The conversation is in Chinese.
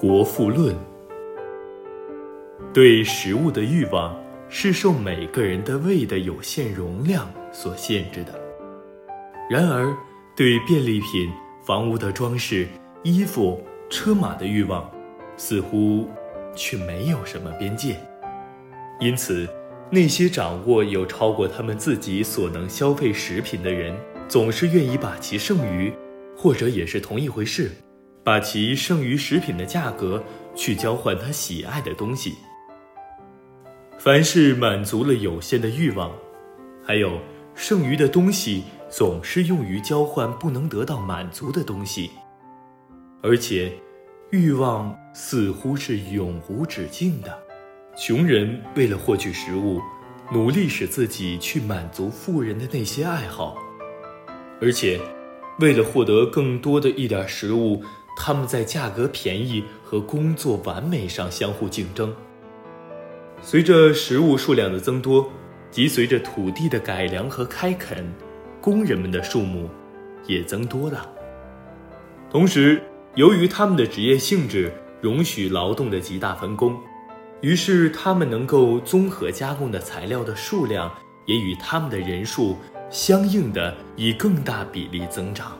国富论》。对食物的欲望是受每个人的胃的有限容量所限制的，然而对便利品、房屋的装饰、衣服、车马的欲望，似乎却没有什么边界。因此，那些掌握有超过他们自己所能消费食品的人，总是愿意把其剩余，或者也是同一回事，把其剩余食品的价格去交换他喜爱的东西。凡是满足了有限的欲望，还有剩余的东西，总是用于交换不能得到满足的东西，而且，欲望似乎是永无止境的。穷人为了获取食物，努力使自己去满足富人的那些爱好，而且，为了获得更多的一点食物，他们在价格便宜和工作完美上相互竞争。随着食物数量的增多，及随着土地的改良和开垦，工人们的数目也增多了。同时，由于他们的职业性质容许劳动的极大分工，于是他们能够综合加工的材料的数量也与他们的人数相应的以更大比例增长。